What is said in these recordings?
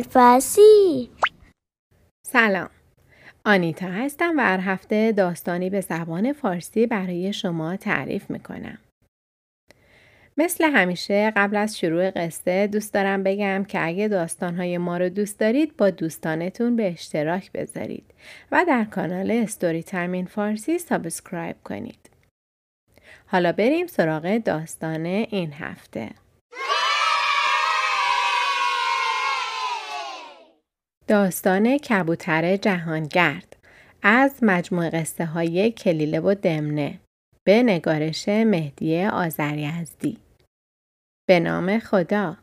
فارسی سلام آنیتا هستم و هر هفته داستانی به زبان فارسی برای شما تعریف می‌کنم. مثل همیشه قبل از شروع قصه دوست دارم بگم که اگه داستانهای ما رو دوست دارید با دوستانتون به اشتراک بذارید و در کانال Storytime in Farsi subscribe کنید. حالا بریم سراغ داستان این هفته. داستان کبوتر جهانگرد از مجموع قصه های کلیله و دمنه به نگارش مهدی آزریزدی به نام خدا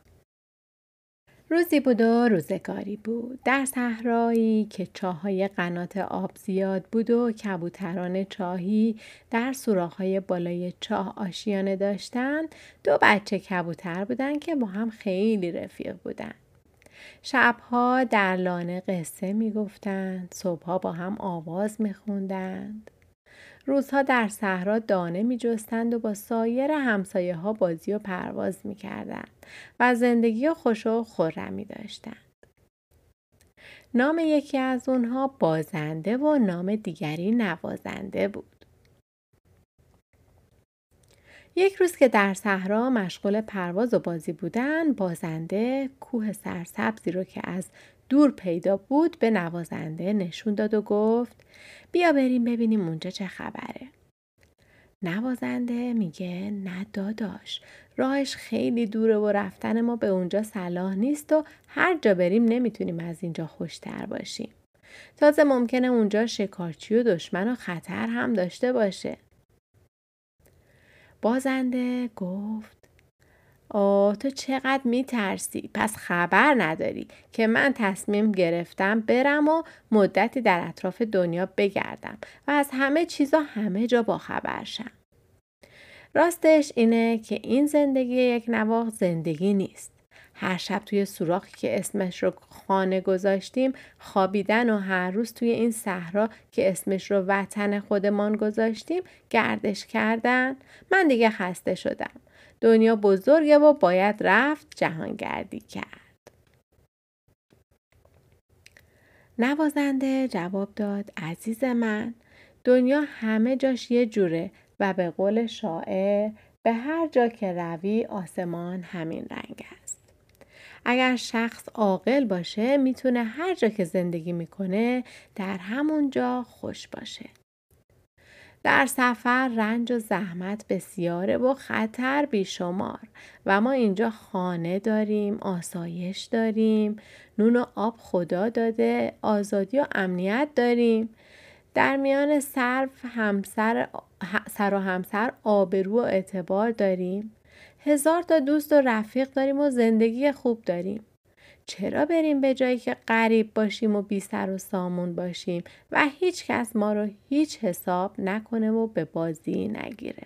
روزی بود و روزگاری بود. در صحرایی که چاهای قنات آب زیاد بود و کبوتران چاهی در سوراخ‌های بالای چاه آشیانه داشتند دو بچه کبوتر بودند که با هم خیلی رفیق بودند. شبها در لانه قصه می‌گفتند صبحها با هم آواز میخوندند. روزها در صحرا دانه می جستند و با سایر همسایه ها بازی و پرواز می کردند و زندگی خوش و خورمی داشتند. نام یکی از اونها بازنده و نام دیگری نوازنده بود. یک روز که در صحرا مشغول پرواز و بازی بودن بازنده کوه سرسبزی رو که از دور پیدا بود به نوازنده نشون داد و گفت بیا بریم ببینیم اونجا چه خبره. نوازنده میگه نه داداش راهش خیلی دوره و رفتن ما به اونجا صلاح نیست و هر جا بریم نمی‌تونیم از اینجا خوشتر باشیم. تازه ممکنه اونجا شکارچی و دشمن و خطر هم داشته باشه. بازنده گفت آه تو چقدر میترسی پس خبر نداری که من تصمیم گرفتم برم و مدتی در اطراف دنیا بگردم و از همه چیزا همه جا با خبر شم. راستش اینه که این زندگی یک نواق زندگی نیست. هر شب توی سوراخی که اسمش رو خانه گذاشتیم خوابیدن و هر روز توی این صحرا که اسمش رو وطن خودمان گذاشتیم گردش کردن من دیگه خسته شدم دنیا بزرگه و باید رفت جهانگردی کرد. نوازنده جواب داد عزیز من دنیا همه جاش یه جوره و به قول شاعر به هر جا که روی آسمان همین رنگ است. اگر شخص عاقل باشه می‌تونه هر جا که زندگی می‌کنه در همون جا خوش باشه. در سفر رنج و زحمت بسیاره و خطر بیشمار و ما اینجا خانه داریم، آسایش داریم، نون و آب خدا داده، آزادی و امنیت داریم. در میان صرف همسر سر و همسر آبرو و اعتبار داریم. هزار تا دوست و رفیق داریم و زندگی خوب داریم. چرا بریم به جایی که غریب باشیم و بی سر و سامون باشیم و هیچ کس ما رو هیچ حساب نکنه و به بازی نگیره.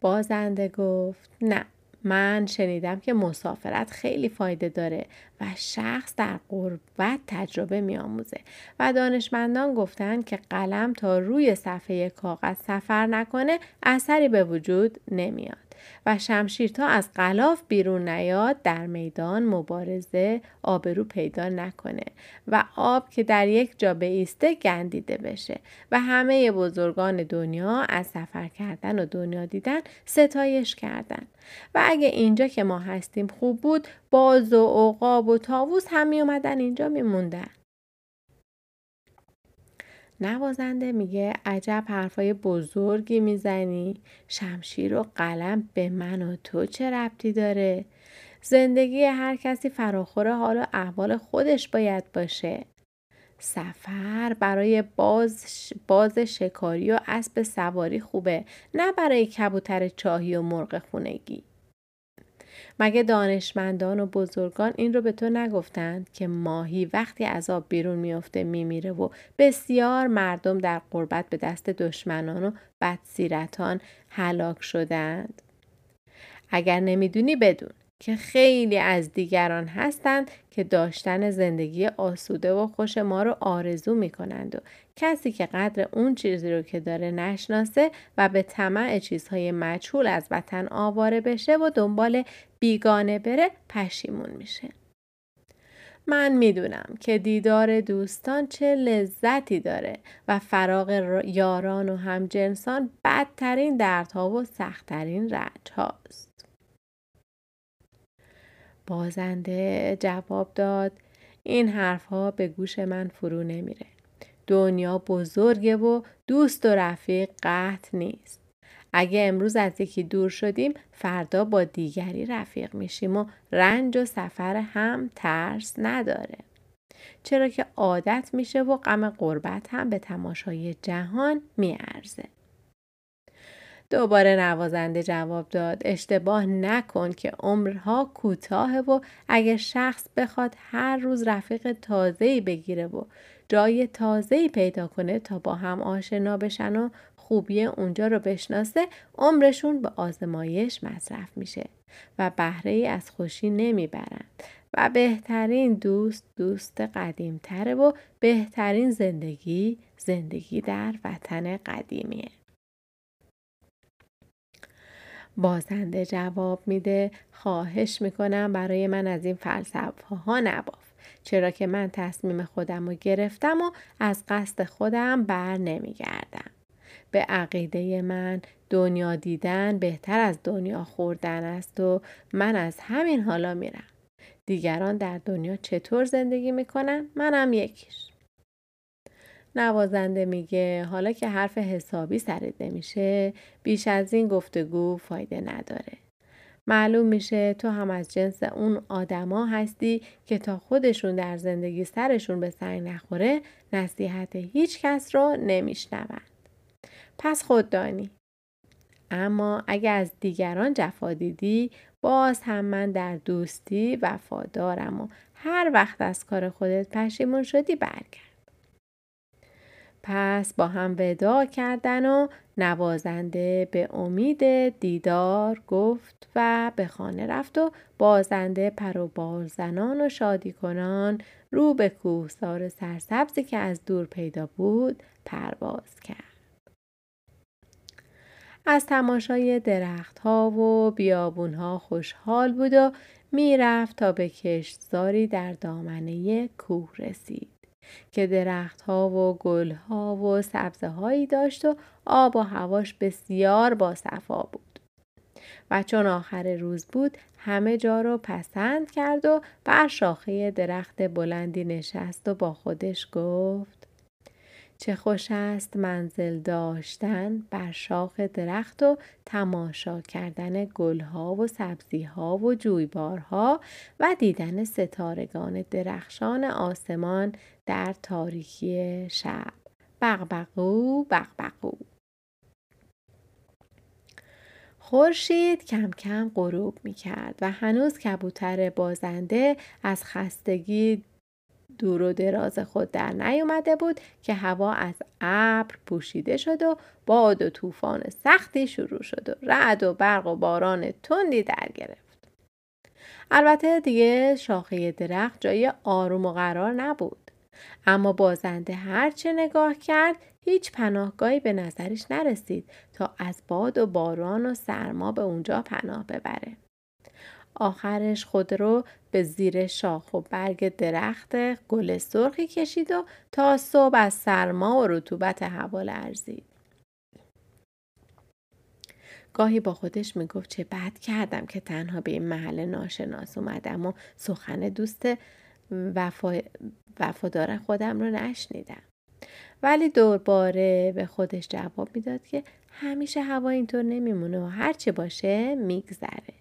بازنده گفت نه من شنیدم که مسافرت خیلی فایده داره و شخص در قربت تجربه میآموزه و دانشمندان گفتند که قلم تا روی صفحه کاغذ سفر نکنه اثری به وجود نمیاد. و شمشیر تا از غلاف بیرون نیاد در میدان مبارزه آبرو پیدا نکنه و آب که در یک جا بیسته گندیده بشه و همه بزرگان دنیا از سفر کردن و دنیا دیدن ستایش کردن. و اگه اینجا که ما هستیم خوب بود باز و عقاب و تاووس هم می اومدن اینجا میموندن. نوازنده میگه عجب حرفای بزرگی می‌زنی. شمشیر و قلم به من و تو چه ربطی داره؟ زندگی هر کسی فراخور حال و احوال خودش باید باشه. سفر برای باز, باز شکاری و اسب سواری خوبه نه برای کبوتر چاهی و مرغ خونگی. مگه دانشمندان و بزرگان این رو به تو نگفتند که ماهی وقتی از آب بیرون میافته میمیره و بسیار مردم در قربت به دست دشمنان و بدسیرتان هلاک شدند؟ اگر نمی‌دونی بدون که خیلی از دیگران هستند که داشتن زندگی آسوده و خوش ما رو آرزو می کنند و کسی که قدر اون چیزی رو که داره نشناسه و به طمع چیزهای مجهول از وطن آواره بشه و دنبال بیگانه بره پشیمون میشه. من می‌دونم که دیدار دوستان چه لذتی داره و فراغ یاران و همجنسان بدترین دردها و سختترین رنج هاست. بازنده جواب داد این حرفها به گوش من فرو نمیره. دنیا بزرگه و دوست و رفیق قطع نیست. اگه امروز از یکی دور شدیم فردا با دیگری رفیق میشیم و رنج و سفر هم ترس نداره. چرا که عادت میشه و غم قربت هم به تماشای جهان میارزه. دوباره نوازنده جواب داد اشتباه نکن که عمرها کوتاه و اگه شخص بخواد هر روز رفیق تازه‌ای بگیره و جای تازه‌ای پیدا کنه تا با هم آشنا بشن و خوبی اونجا رو بشناسه عمرشون به آزمایش مصرف میشه و بهره ای از خوشی نمی‌برند و بهترین دوست دوست قدیمتره و بهترین زندگی زندگی در وطن قدیمیه. بازنده جواب میده خواهش می‌کنم برای من از این فلسفه ها نباف چرا که من تصمیم خودم رو گرفتم و از قصد خودم بر نمیگردم. به عقیده من دنیا دیدن بهتر از دنیا خوردن است و من از همین حالا میرم. دیگران در دنیا چطور زندگی می‌کنن؟ منم یکیش. نوازنده میگه حالا که حرف حسابی سرت نمیشه بیش از این گفتگو فایده نداره. معلوم میشه تو هم از جنس اون آدما هستی که تا خودشون در زندگی سرشون به سنگ نخوره نصیحت هیچ کس رو نمیشنوند. پس خوددانی. اما اگه از دیگران جفا دیدی باز هم من در دوستی وفادارم و هر وقت از کار خودت پشیمون شدی برگرد. پس با هم ودا کردن و نوازنده به امید دیدار گفت و به خانه رفت و بازنده پر و زنان و شادی کنان رو به کوهسار سرسبزی که از دور پیدا بود پرواز کرد. از تماشای درختها و بیابونها خوشحال بود و می‌رفت تا به کشتزاری در دامنه کوه رسید. که درختها و گلها و سبزه هایی داشت و آب و هواش بسیار با صفا بود. و چون آخر روز بود همه جا رو پسند کرد و بر شاخه درخت بلندی نشست و با خودش گفت چه خوش است منزل داشتن بر شاخ درخت و تماشا کردن گلها و سبزیها و جویبارها و دیدن ستارگان درخشان آسمان در تاریکی شب بغبغو بغبغو خورشید کم کم غروب می کرد و هنوز کبوتر بازنده از خستگی دور و دراز خود در نیومده بود که هوا از ابر پوشیده شد و باد و طوفان سختی شروع شد و رعد و برق و باران تندی در گرفت. البته دیگه شاخه درخت جای آروم و قرار نبود. اما بازنده هرچه نگاه کرد هیچ پناهگاهی به نظرش نرسید تا از باد و باران و سرما به اونجا پناه ببره. آخرش خود رو به زیر شاخ و برگ درخت گل سرخی کشید و تا صبح از سرما و رطوبت هوا لرزید. گاهی با خودش می‌گفت چه بد کردم که تنها به این محل ناشناس اومدم و سخن دوست وفا... وفادار خودم رو نشنیدم. ولی دورباره به خودش جواب می‌داد که همیشه هوا اینطور نمیمونه و هرچه باشه میگذره.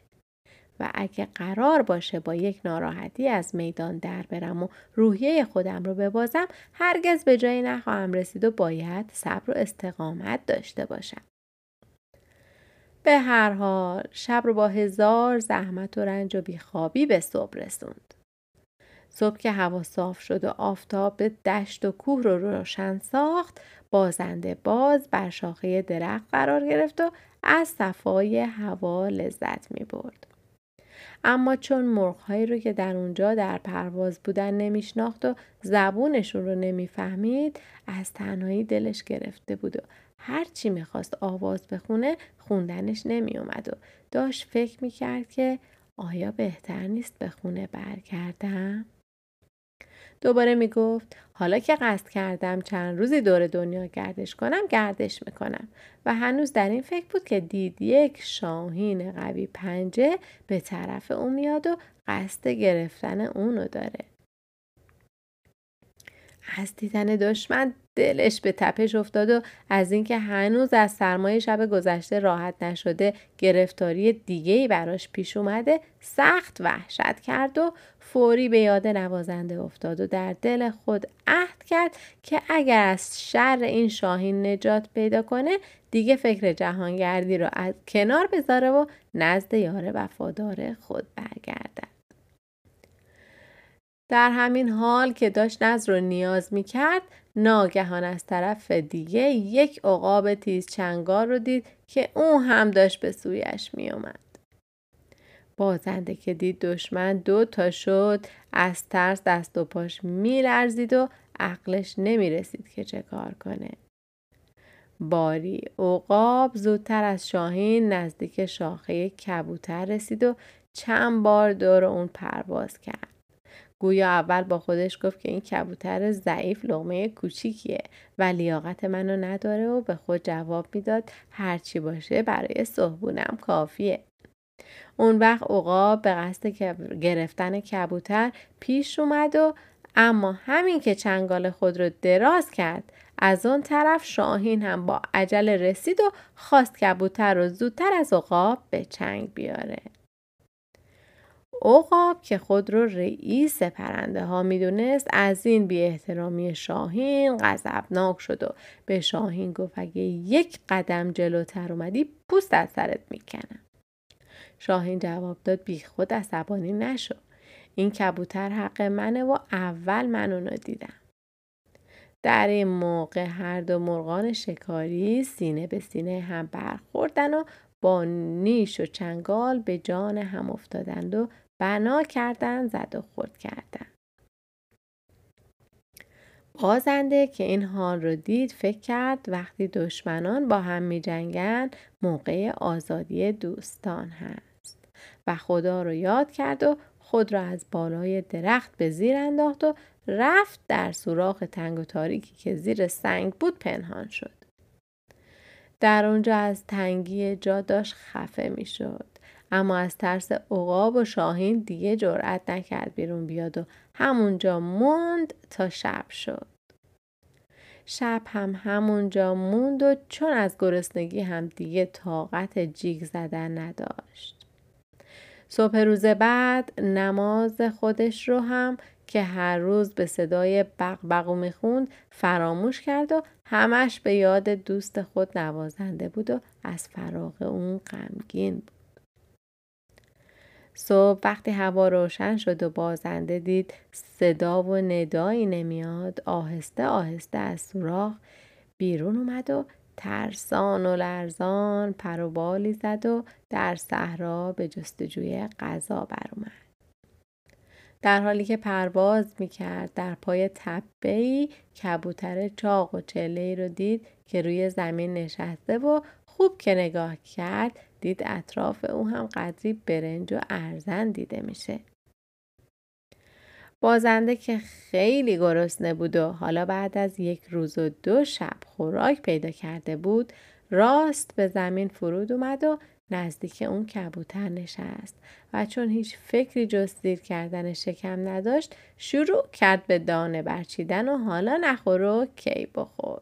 و اگه قرار باشه با یک ناراحتی از میدان در برم و روحیه خودم رو ببازم هرگز به جایی نخواهم رسید و باید صبر و استقامت داشته باشم. به هر حال شب رو با هزار زحمت و رنج و بیخوابی به صبح رسوند. صبح که هوا صاف شد و آفتاب دشت و کوه رو روشن ساخت بازنده باز بر شاخه درخت قرار گرفت و از صفای هوا لذت می برد. اما چون مرغهایی رو که در اونجا در پرواز بودن نمیشناخت و زبونشون رو نمی‌فهمید از تنهایی دلش گرفته بود و هر چی می‌خواست آواز بخونه خوندنش نمیومد و داشت فکر می‌کرد که آیا بهتر نیست به خونه برگردم؟ دوباره می‌گفت حالا که قصد کردم چند روزی دور دنیا گردش کنم گردش می‌کنم. و هنوز در این فکر بود که دید یک شاهین قوی پنجه به طرف او میاد و قصد گرفتن اونو داره. از دیدن دشمن دلش به تپش افتاد و از اینکه هنوز از سرمایه شب گذشته راحت نشده گرفتاری دیگهی براش پیش اومده سخت وحشت کرد و فوری به یاد نوازنده افتاد و در دل خود عهد کرد که اگر از شر این شاهین نجات پیدا کنه دیگه فکر جهانگردی رو از کنار بذاره و نزد یار وفادار خود برگردد. در همین حال که داشت نظر رو نیاز می کرد ناگهان از طرف دیگه یک عقاب تیز چنگار رو دید که اون هم داشت به سویش می اومد. بازنده که دید دشمن دو تا شد از ترس دست و پاش می لرزید و عقلش نمی رسید که چه کار کنه. باری عقاب زودتر از شاهین نزدیک شاخه کبوتر رسید و چند بار دور اون پرواز کرد. گویا اول با خودش گفت که این کبوتر ضعیف لغمه کوچیکیه و لیاقت منو نداره و به خود جواب می‌داد هرچی باشه برای صحبونم کافیه. اون وقت عقاب به قصد گرفتن کبوتر پیش اومد و اما همین که چنگال خود رو دراز کرد از اون طرف شاهین هم با عجله رسید و خواست کبوتر رو زودتر از عقاب به چنگ بیاره. عقاب که خود رو رئیس پرنده ها می‌دونست از این بی احترامی شاهین غضبناک شد و به شاهین گفت اگه یک قدم جلوتر اومدی پوست از سرت می‌کنم. شاهین جواب داد بی خود عصبانی نشو. این کبوتر حق منه و اول من اونو دیدم. در این موقع هر دو مرغان شکاری سینه به سینه هم برخوردن و با نیش و چنگال به جان هم افتادند و بنا کردن زد و خورد کردن. بازنده که این حال رو دید فکر کرد وقتی دشمنان با هم می جنگن موقع آزادی دوستان هست و خدا رو یاد کرد و خود را از بالای درخت به زیر انداخت و رفت در سوراخ تنگ و تاریکی که زیر سنگ بود پنهان شد. در اونجا از تنگی جا داشت خفه می شد. اما از ترس عقاب و شاهین دیگه جرأت نکرد بیرون بیاد و همونجا موند تا شب شد. شب هم همونجا موند و چون از گرسنگی هم دیگه طاقت جیگ زدن نداشت. صبح روز بعد نماز خودش رو هم که هر روز به صدای بغبغو می‌خوند فراموش کرد و همش به یاد دوست خود نوازنده بود و از فراغ اون غمگین بود. صبح وقتی هوا روشن شد و بازنده دید صدا و ندایی نمیاد آهسته آهسته از سوراخ بیرون اومد و ترسان و لرزان پر و بالی زد و در صحرا به جستجوی غذا برآمد در حالی که پرواز می‌کرد در پای تپهای کبوتر چاق و رو دید که روی زمین نشسته و خوب که نگاه کرد دید اطراف او هم قدری برنج و ارزن دیده میشه. بازنده که خیلی گرسنه بود و حالا بعد از یک روز و دو شب خوراک پیدا کرده بود راست به زمین فرود اومد و نزدیک اون کبوتر نشست و چون هیچ فکری جز سیر کردن شکم نداشت شروع کرد به دانه برچیدن و حالا نخور و کی بخور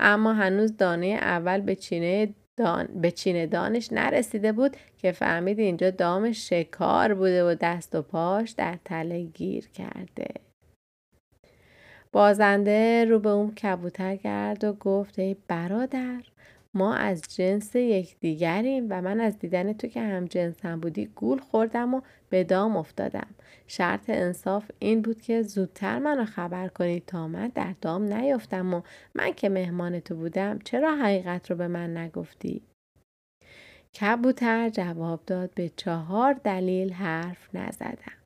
اما هنوز دانه اول به چینه دان... به چین دانش نرسیده بود که فهمید اینجا دام شکار بوده و دست و پاش در تله گیر کرده. بازنده رو به اون کبوتر کرد و گفت ای برادر ما از جنس یکدیگریم و من از دیدن تو که هم جنسم بودی گول خوردم و به دام افتادم. شرط انصاف این بود که زودتر منو خبر کنید تا من در دام نیفتم و من که مهمان تو بودم چرا حقیقت رو به من نگفتی؟ کبوتر جواب داد به چهار دلیل حرف نزدم.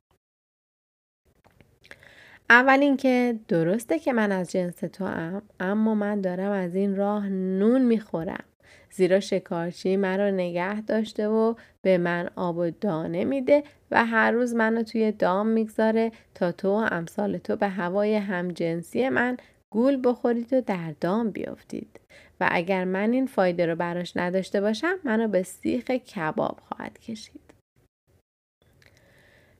اول اینکه درسته که من از جنس تو ام اما من دارم از این راه نون می‌خورم. زیرا شکارچی مرا نگه داشته و به من آب و دانه میده و هر روز منو توی دام می‌گذاره تا تو و امثال تو به هوای همجنسی من گول بخورید و در دام بیافتید و اگر من این فایده رو براش نداشته باشم منو به سیخ کباب خواهد کشید.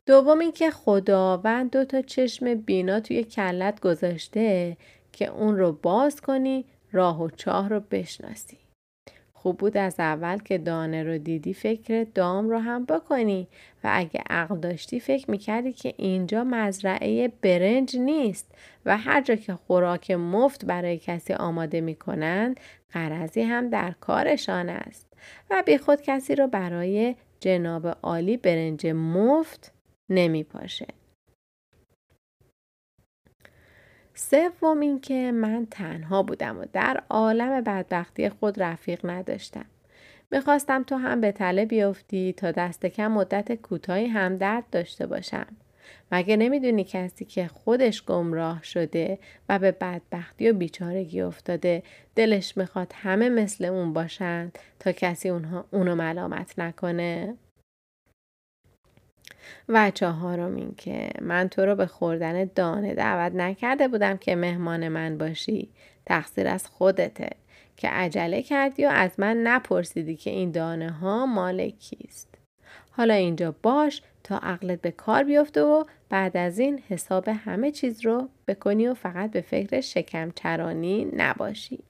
دوم اینکه خداوند دو تا چشم بینا توی کلت گذاشته که اون رو باز کنی راه و چاه رو بشناسی. خوب بود از اول که دانه رو دیدی فکر دام رو هم بکنی. و اگه عقل داشتی فکر می‌کردی که اینجا مزرعه برنج نیست. و هر جا که خوراک مفت برای کسی آماده می‌کنند قرضی هم در کارشان است. و بی خود کسی رو برای جناب عالی برنج مفت نمی پاشه. سوم اینکه من تنها بودم و در عالم بدبختی خود رفیق نداشتم. می‌خواستم تو هم به تله بیفتی تا دست کم مدت کوتاهی هم درد داشته باشم. مگه نمی‌دونی کسی که خودش گمراه شده و به بدبختی و بیچارگی افتاده دلش می‌خواد همه مثل اون باشند تا کسی اونها اونو ملامت نکنه؟ و چهارم این که من تو رو به خوردن دانه دعوت نکرده بودم که مهمان من باشی تقصیر از خودته که عجله کردی و از من نپرسیدی که این دانه ها مال کیست حالا اینجا باش تا عقلت به کار بیفته و بعد از این حساب همه چیز رو بکنی و فقط به فکر شکم چرانی نباشی.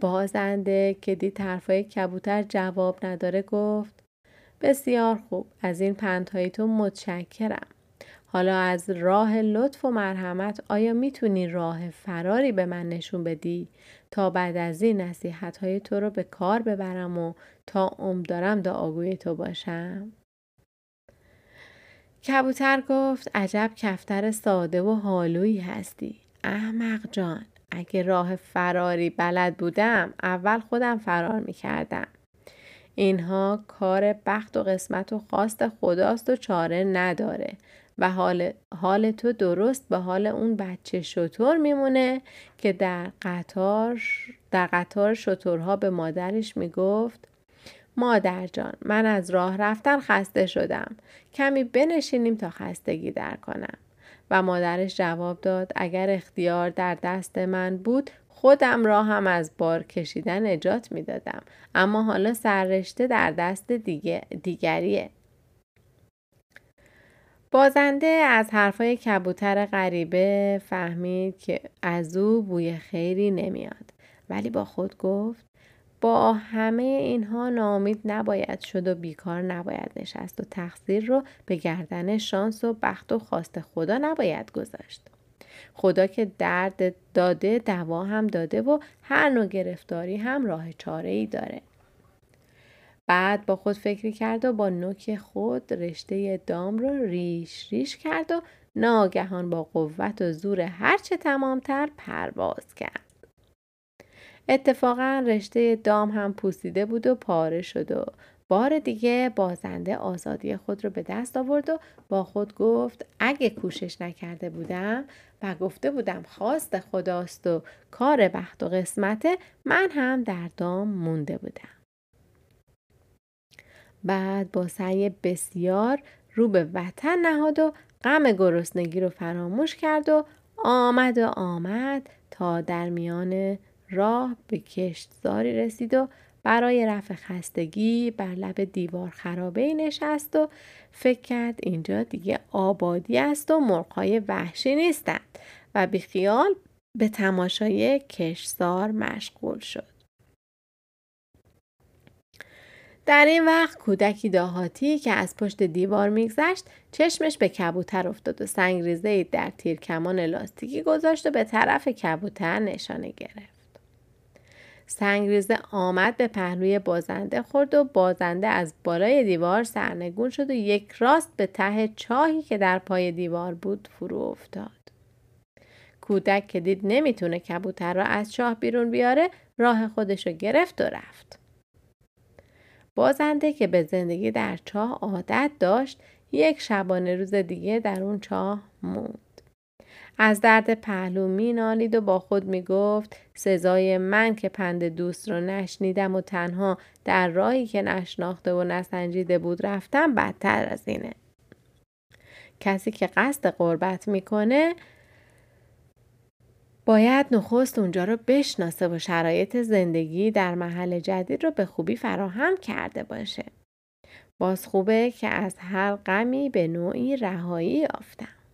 بازنده که دید حرفای کبوتر جواب نداره گفت بسیار خوب از این پندهای تو متشکرم. حالا از راه لطف و مرحمت آیا می‌تونی راه فراری به من نشون بدی تا بعد از این نصیحت های تو رو به کار ببرم و تا عمر دارم دعاگوی تو باشم؟ کبوتر گفت عجب کفتر ساده و حالویی هستی. احمق جان اگه راه فراری بلد بودم اول خودم فرار می کردم. اینها کار بخت و قسمت و خواست خداست و چاره نداره. و حال, حال تو درست به حال اون بچه شطور میمونه که در قطار در قطار شطورها به مادرش می‌گفت مادر جان من از راه رفتن خسته شدم. کمی بنشینیم تا خستگی در کنم و مادرش جواب داد اگر اختیار در دست من بود خودم را هم از بار کشیدن نجات می دادم. اما حالا سررشته در دست دیگه دیگریه. بازنده از حرفای کبوتر غریبه فهمید که از او بوی خیری نمیاد. ولی با خود گفت با همه اینها ناامید نباید شد و بیکار نباید نشست و تقصیر رو به گردن شانس و بخت و خواست خدا نباید گذاشت. خدا که درد داده دوا هم داده و هر نوع گرفتاری هم راه چاره ای داره. بعد با خود فکری کرد و با نوک خود رشته دام رو ریش ریش کرد و ناگهان با قوت و زور هرچه تمامتر پرواز کرد. اتفاقا رشته دام هم پوسیده بود و پاره شد و بار دیگه بازنده آزادی خود رو به دست آورد و با خود گفت اگه کوشش نکرده بودم و گفته بودم خواست خداست و کار بخت و قسمته من هم در دام مونده بودم. بعد با سعی بسیار رو به وطن نهاد و غم گرسنگی رو فراموش کرد و آمد و آمد تا در میان راه به کشتزاری رسید و برای رفع خستگی بر لب دیوار خرابه نشست و فکر کرد اینجا دیگه آبادی است و مرغهای وحشی نیستند و بیخیال به تماشای کشزار مشغول شد. در این وقت کودکی داهاتی که از پشت دیوار میگذشت چشمش به کبوتر افتاد و سنگریزه در تیر کمان لاستیکی گذاشت و به طرف کبوتر نشانه گرفت. سنگریزه آمد به پهلوی بازنده خورد و بازنده از بالای دیوار سرنگون شد و یک راست به ته چاهی که در پای دیوار بود فرو افتاد. کودک که دید نمی‌تونه کبوتر را از چاه بیرون بیاره راه خودش رو گرفت و رفت. بازنده که به زندگی در چاه عادت داشت یک شبانه روز دیگه در اون چاه موند. از درد پهلو می نالید و با خود می گفت سزای من که پند دوست رو نشنیدم و تنها در راهی که نشناخته و نسنجیده بود رفتم بدتر از اینه. کسی که قصد قربت می‌کنه باید نخست اونجا رو بشناسه و شرایط زندگی در محل جدید رو به خوبی فراهم کرده باشه. باز خوبه که از هر غمی به نوعی رهایی یافتم.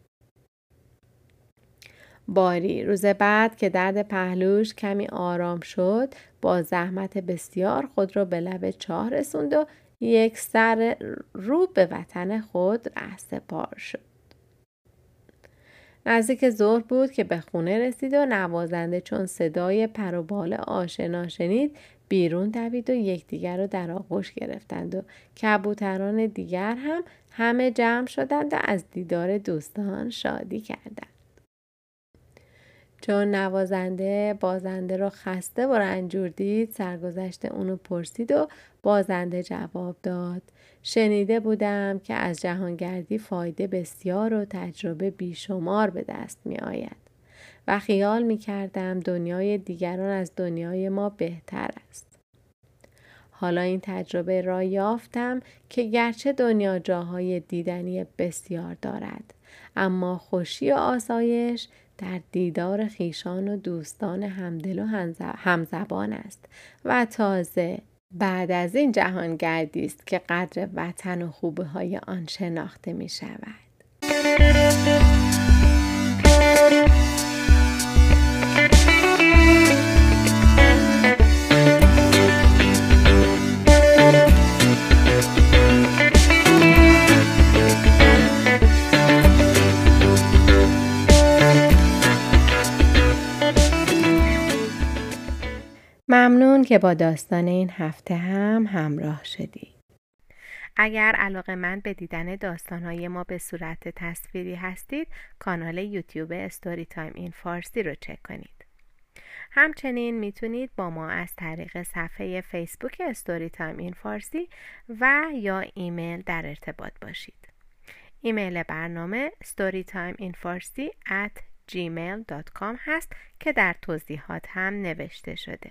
باری روز بعد که درد پهلوش کمی آرام شد با زحمت بسیار خود را به لب چاه رسوند و یک سر رو به وطن خود ره سپار شد. نزدیک ظهر بود که به خونه رسید و نوازنده چون صدای پروبال آشنا شنید بیرون دوید و یکدیگر رو در آغوش گرفتند و کبوتران دیگر هم همه جمع شدند و از دیدار دوستان شادی کردند. چون نوازنده بازنده را خسته و رنجور دید سرگذشت اونو پرسید و بازنده جواب داد شنیده بودم که از جهانگردی فایده بسیار و تجربه بیشمار به دست می آید و خیال می کردم دنیای دیگران از دنیای ما بهتر است. حالا این تجربه را یافتم که گرچه دنیا جاهای دیدنی بسیار دارد اما خوشی و آسایش در دیدار خیشان و دوستان همدل و همزبان است و تازه بعد از این جهانگردی است که قدر وطن و خوبه های آن شناخته می شود. که با داستان این هفته هم همراه شدی. اگر علاقه‌مند به دیدن داستانهای ما به صورت تصویری هستید کانال یوتیوب Storytime in Farsi رو چک کنید. همچنین می‌تونید با ما از طریق صفحه فیسبوک Storytime in Farsi و یا ایمیل در ارتباط باشید. ایمیل برنامه storytimeinfarsi at gmail.com هست که در توضیحات هم نوشته شده.